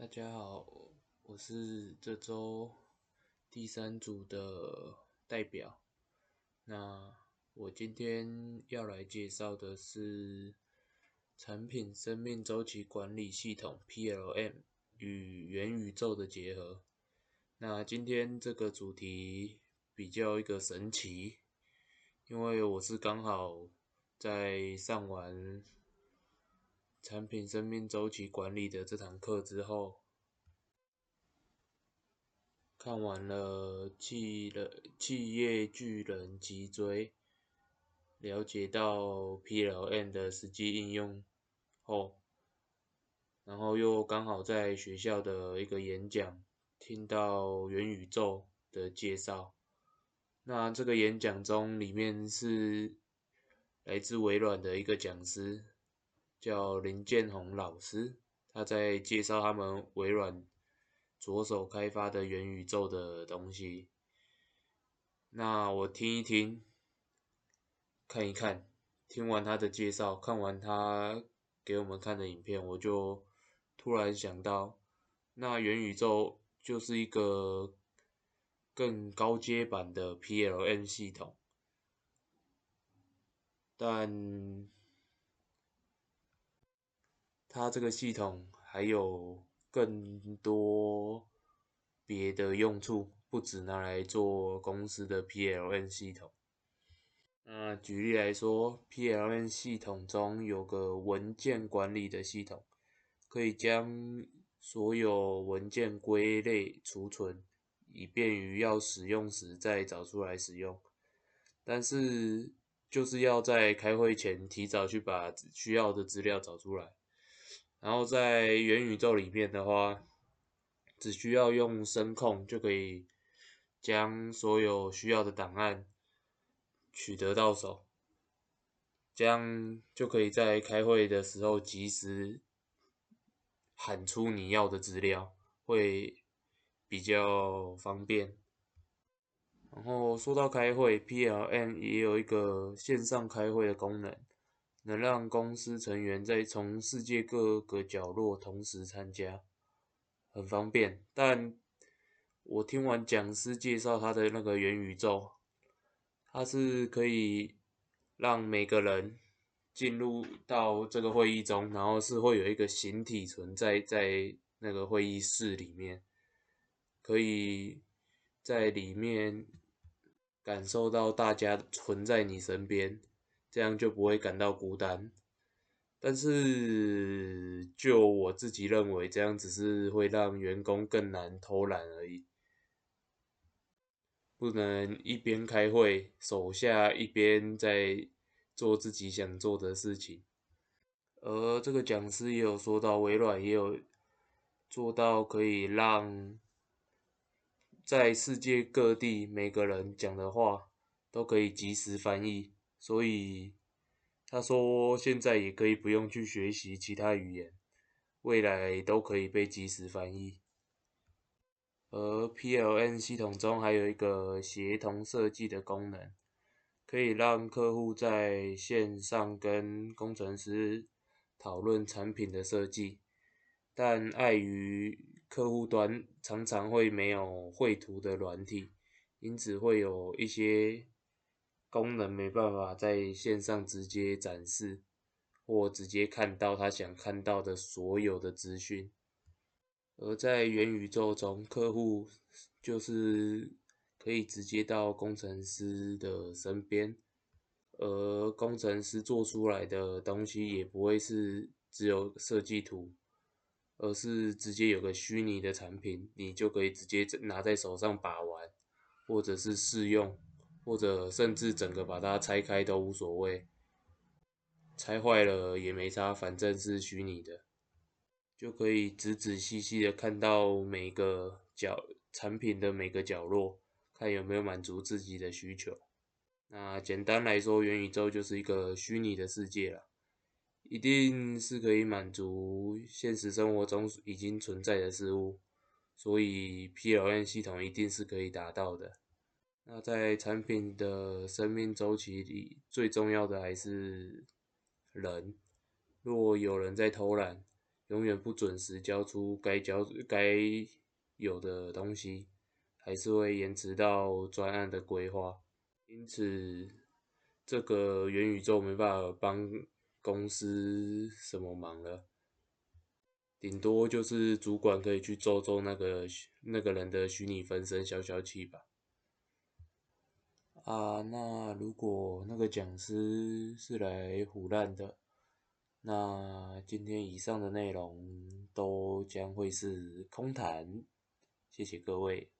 大家好，我是这周第三组的代表。那我今天要来介绍的是产品生命周期管理系统 （PLM） 与元宇宙的结合。那今天这个主题比较一个神奇，因为我是刚好在上完。产品生命周期管理的这堂课之后，看完了《企人企业巨人脊椎》，了解到 PLM 的实际应用后，然后又刚好在学校的一个演讲听到元宇宙的介绍。那这个演讲中，里面是来自微软的一个讲师。叫林建宏老师，他在介绍他们微软着手开发的元宇宙的东西。那我听一听，看一看，听完他的介绍，看完他给我们看的影片，我就突然想到，那元宇宙就是一个更高阶版的 PLM 系统，但。它这个系统还有更多别的用处，不只拿来做公司的 PLN 系统。那举例来说，PLN 系统中有个文件管理的系统，可以将所有文件归类储存，以便于要使用时再找出来使用。但是就是要在开会前提早去把需要的资料找出来。然后在元宇宙里面的话，只需要用声控就可以将所有需要的档案取得到手，这样就可以在开会的时候及时喊出你要的资料，会比较方便。然后说到开会，PLM 也有一个线上开会的功能。能让公司成员在从世界各个角落同时参加，很方便。但我听完讲师介绍他的那个元宇宙，它是可以让每个人进入到这个会议中，然后是会有一个形体存在在那个会议室里面，可以在里面感受到大家存在你身边。这样就不会感到孤单，但是就我自己认为，这样只是会让员工更难偷懒而已。不能一边开会，手下一边在做自己想做的事情。而这个讲师也有说到，微软也有做到可以让在世界各地每个人讲的话都可以及时翻译。所以他说，现在也可以不用去学习其他语言，未来都可以被即时翻译。而 PLN 系统中还有一个协同设计的功能，可以让客户在线上跟工程师讨论产品的设计，但碍于客户端常常会没有绘图的软体，因此会有一些。功能没办法在线上直接展示，或直接看到他想看到的所有的资讯。而在元宇宙中，客户就是可以直接到工程师的身边，而工程师做出来的东西也不会是只有设计图，而是直接有个虚拟的产品，你就可以直接拿在手上把玩，或者是试用。或者甚至整个把它拆开都无所谓，拆坏了也没差，反正是虚拟的，就可以仔仔细细的看到每个角产品的每个角落，看有没有满足自己的需求。那简单来说，元宇宙就是一个虚拟的世界了，一定是可以满足现实生活中已经存在的事物，所以 PLN 系统一定是可以达到的。那在产品的生命周期里，最重要的还是人。若有人在偷懒，永远不准时交出该交该有的东西，还是会延迟到专案的规划。因此，这个元宇宙没办法帮公司什么忙了，顶多就是主管可以去揍揍那个那个人的虚拟分身消消气吧。啊，那如果那个讲师是来胡乱的，那今天以上的内容都将会是空谈。谢谢各位。